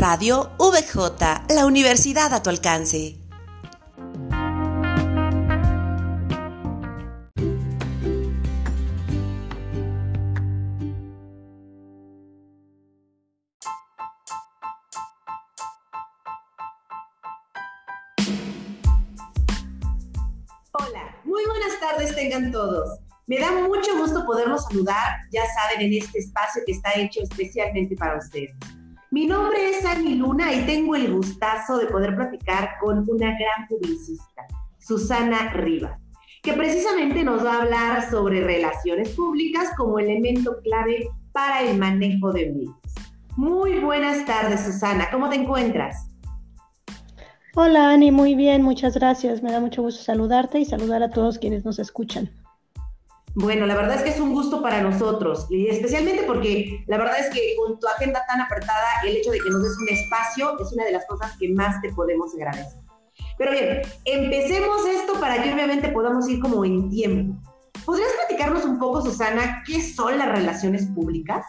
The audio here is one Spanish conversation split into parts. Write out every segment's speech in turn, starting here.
Radio VJ, la universidad a tu alcance. Hola, muy buenas tardes tengan todos. Me da mucho gusto podernos saludar, ya saben, en este espacio que está hecho especialmente para ustedes. Mi nombre es Ani Luna y tengo el gustazo de poder platicar con una gran publicista, Susana Rivas, que precisamente nos va a hablar sobre relaciones públicas como elemento clave para el manejo de medios. Muy buenas tardes, Susana. ¿Cómo te encuentras? Hola, Ani. Muy bien. Muchas gracias. Me da mucho gusto saludarte y saludar a todos quienes nos escuchan. Bueno, la verdad es que es un gusto para nosotros, y especialmente porque la verdad es que con tu agenda tan apretada, el hecho de que nos des un espacio es una de las cosas que más te podemos agradecer. Pero bien, empecemos esto para que obviamente podamos ir como en tiempo. ¿Podrías platicarnos un poco, Susana, qué son las relaciones públicas?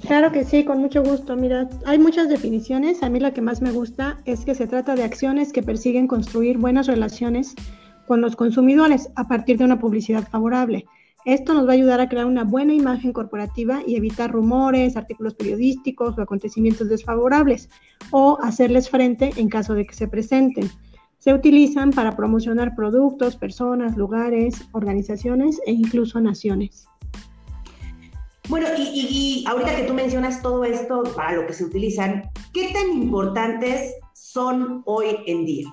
Claro que sí, con mucho gusto. Mira, hay muchas definiciones. A mí la que más me gusta es que se trata de acciones que persiguen construir buenas relaciones con los consumidores a partir de una publicidad favorable. Esto nos va a ayudar a crear una buena imagen corporativa y evitar rumores, artículos periodísticos o acontecimientos desfavorables o hacerles frente en caso de que se presenten. Se utilizan para promocionar productos, personas, lugares, organizaciones e incluso naciones. Bueno, y, ahorita que tú mencionas todo esto para lo que se utilizan, ¿qué tan importantes son hoy en día?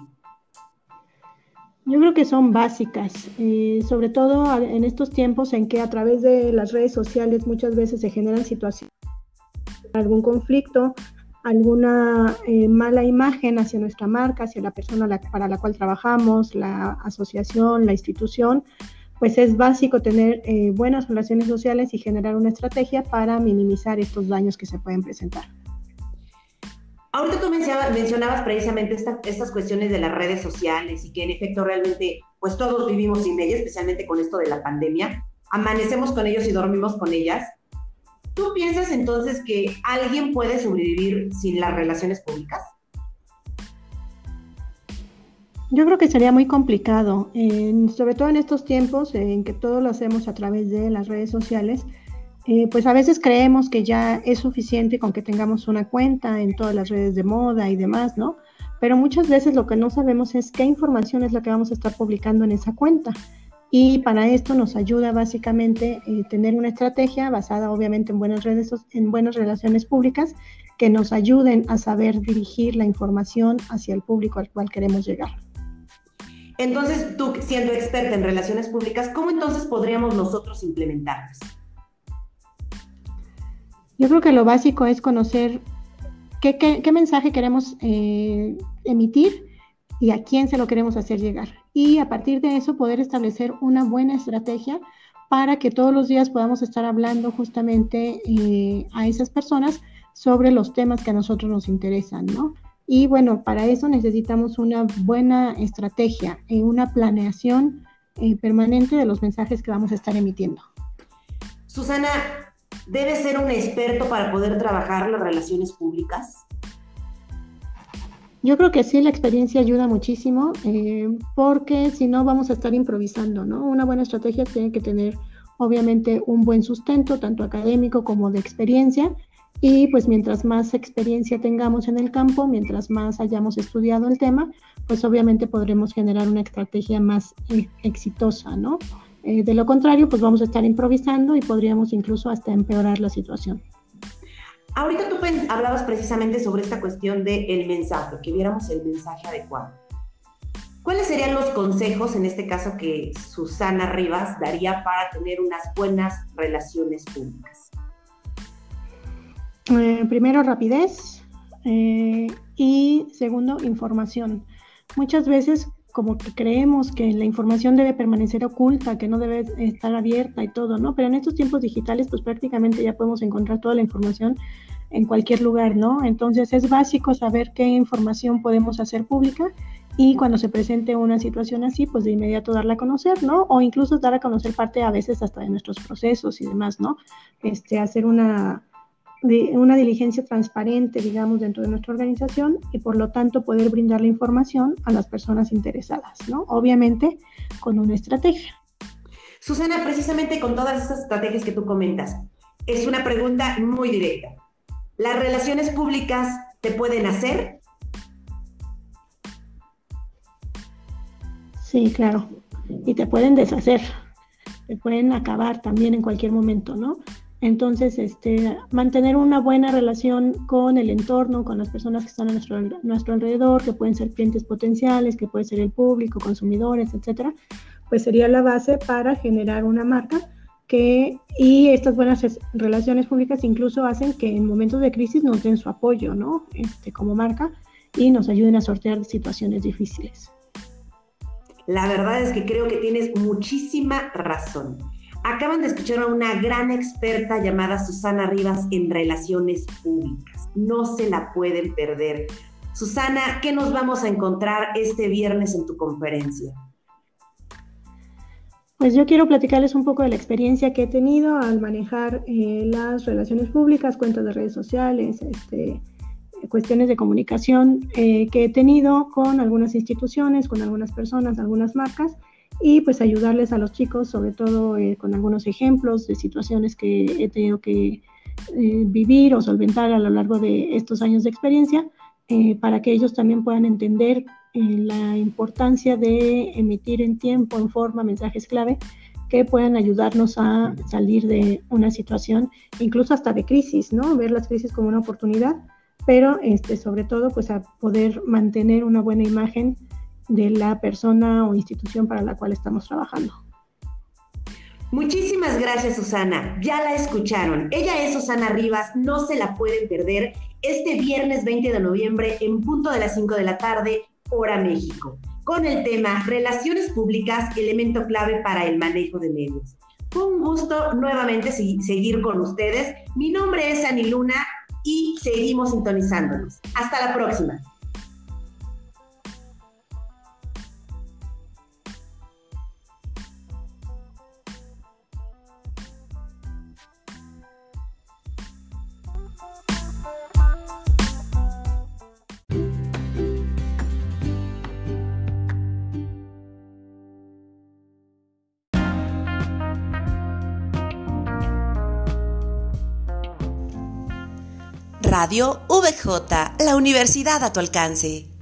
Yo creo que son básicas, eh, sobre todo en estos tiempos en que a través de las redes sociales muchas veces se generan situaciones, algún conflicto, alguna eh, mala imagen hacia nuestra marca, hacia la persona para la cual trabajamos, la asociación, la institución, pues es básico tener eh, buenas relaciones sociales y generar una estrategia para minimizar estos daños que se pueden presentar. Ahorita tú mencionabas, precisamente estas cuestiones de las redes sociales y que en efecto realmente, pues todos vivimos sin ellas, especialmente con esto de la pandemia. Amanecemos con ellos y dormimos con ellas. ¿Tú piensas entonces que alguien puede sobrevivir sin las relaciones públicas? Yo creo que sería muy complicado, sobre todo en estos tiempos en que todo lo hacemos a través de las redes sociales eh, pues a veces creemos que ya es suficiente con que tengamos una cuenta en todas las redes de moda y demás, ¿no? Pero muchas veces lo que no sabemos es qué información es la que vamos a estar publicando en esa cuenta. Y para esto nos ayuda básicamente eh, tener una estrategia basada obviamente en buenas redes, en buenas relaciones públicas que nos ayuden a saber dirigir la información hacia el público al cual queremos llegar. Entonces, tú siendo experta en relaciones públicas, ¿cómo entonces podríamos nosotros implementarlas? Yo creo que lo básico es conocer qué, mensaje queremos eh, emitir y a quién se lo queremos hacer llegar. Y a partir de eso poder establecer una buena estrategia para que todos los días podamos estar hablando justamente eh, a esas personas sobre los temas que a nosotros nos interesan, ¿no? Y bueno, para eso necesitamos una buena estrategia, y una planeación eh, permanente de los mensajes que vamos a estar emitiendo. Susana, ¿Debe ser un experto para poder trabajar las relaciones públicas? Yo creo que sí, la experiencia ayuda muchísimo, eh, porque si no vamos a estar improvisando, ¿no? Una buena estrategia tiene que tener, obviamente, un buen sustento, tanto académico como de experiencia, y pues mientras más experiencia tengamos en el campo, mientras más hayamos estudiado el tema, pues obviamente podremos generar una estrategia más eh, exitosa, ¿no? Eh, de lo contrario, pues vamos a estar improvisando y podríamos incluso hasta empeorar la situación. Ahorita tú hablabas precisamente sobre esta cuestión del mensaje, que viéramos el mensaje adecuado. ¿Cuáles serían los consejos, en este caso, que Susana Rivas daría para tener unas buenas relaciones públicas? Eh, primero, rapidez. Eh, y segundo, información. Muchas veces como que creemos que la información debe permanecer oculta, que no debe estar abierta y todo, ¿no? Pero en estos tiempos digitales, pues prácticamente ya podemos encontrar toda la información en cualquier lugar, ¿no? Entonces es básico saber qué información podemos hacer pública y cuando se presente una situación así, pues de inmediato darla a conocer, ¿no? O incluso dar a conocer parte a veces hasta de nuestros procesos y demás, ¿no? Este, hacer una, una diligencia transparente, digamos, dentro de nuestra organización y por lo tanto poder brindar la información a las personas interesadas, ¿no? Obviamente con una estrategia. Susana, precisamente con todas estas estrategias que tú comentas, es una pregunta muy directa. ¿Las relaciones públicas te pueden hacer? Sí, claro. Y te pueden deshacer, te pueden acabar también en cualquier momento, ¿no? Entonces, este, mantener una buena relación con el entorno, con las personas que están a nuestro, alrededor, que pueden ser clientes potenciales, que puede ser el público, consumidores, etcétera, pues sería la base para generar una marca que, y estas buenas relaciones públicas incluso hacen que en momentos de crisis nos den su apoyo, ¿no? Este, como marca y nos ayuden a sortear situaciones difíciles. La verdad es que creo que tienes muchísima razón. Acaban de escuchar a una gran experta llamada Susana Rivas en relaciones públicas. No se la pueden perder. Susana, ¿qué nos vamos a encontrar este viernes en tu conferencia? Pues yo quiero platicarles un poco de la experiencia que he tenido al manejar eh, las relaciones públicas, cuentas de redes sociales, este, cuestiones de comunicación eh, que he tenido con algunas instituciones, con algunas personas, algunas marcas y pues ayudarles a los chicos, sobre todo eh, con algunos ejemplos de situaciones que he tenido que eh, vivir o solventar a lo largo de estos años de experiencia, eh, para que ellos también puedan entender la importancia de emitir en tiempo, en forma, mensajes clave que puedan ayudarnos a salir de una situación, incluso hasta de crisis, ¿no? Ver las crisis como una oportunidad, pero este, sobre todo pues a poder mantener una buena imagen de la persona o institución para la cual estamos trabajando. Muchísimas gracias, Susana. Ya la escucharon. Ella es Susana Rivas, no se la pueden perder este viernes 20 de noviembre en punto de las 5 de la tarde, hora México, con el tema Relaciones Públicas, elemento clave para el manejo de medios. Fue un gusto nuevamente seguir con ustedes. Mi nombre es Ani Luna y seguimos sintonizándonos. Hasta la próxima. Radio VJ, la universidad a tu alcance.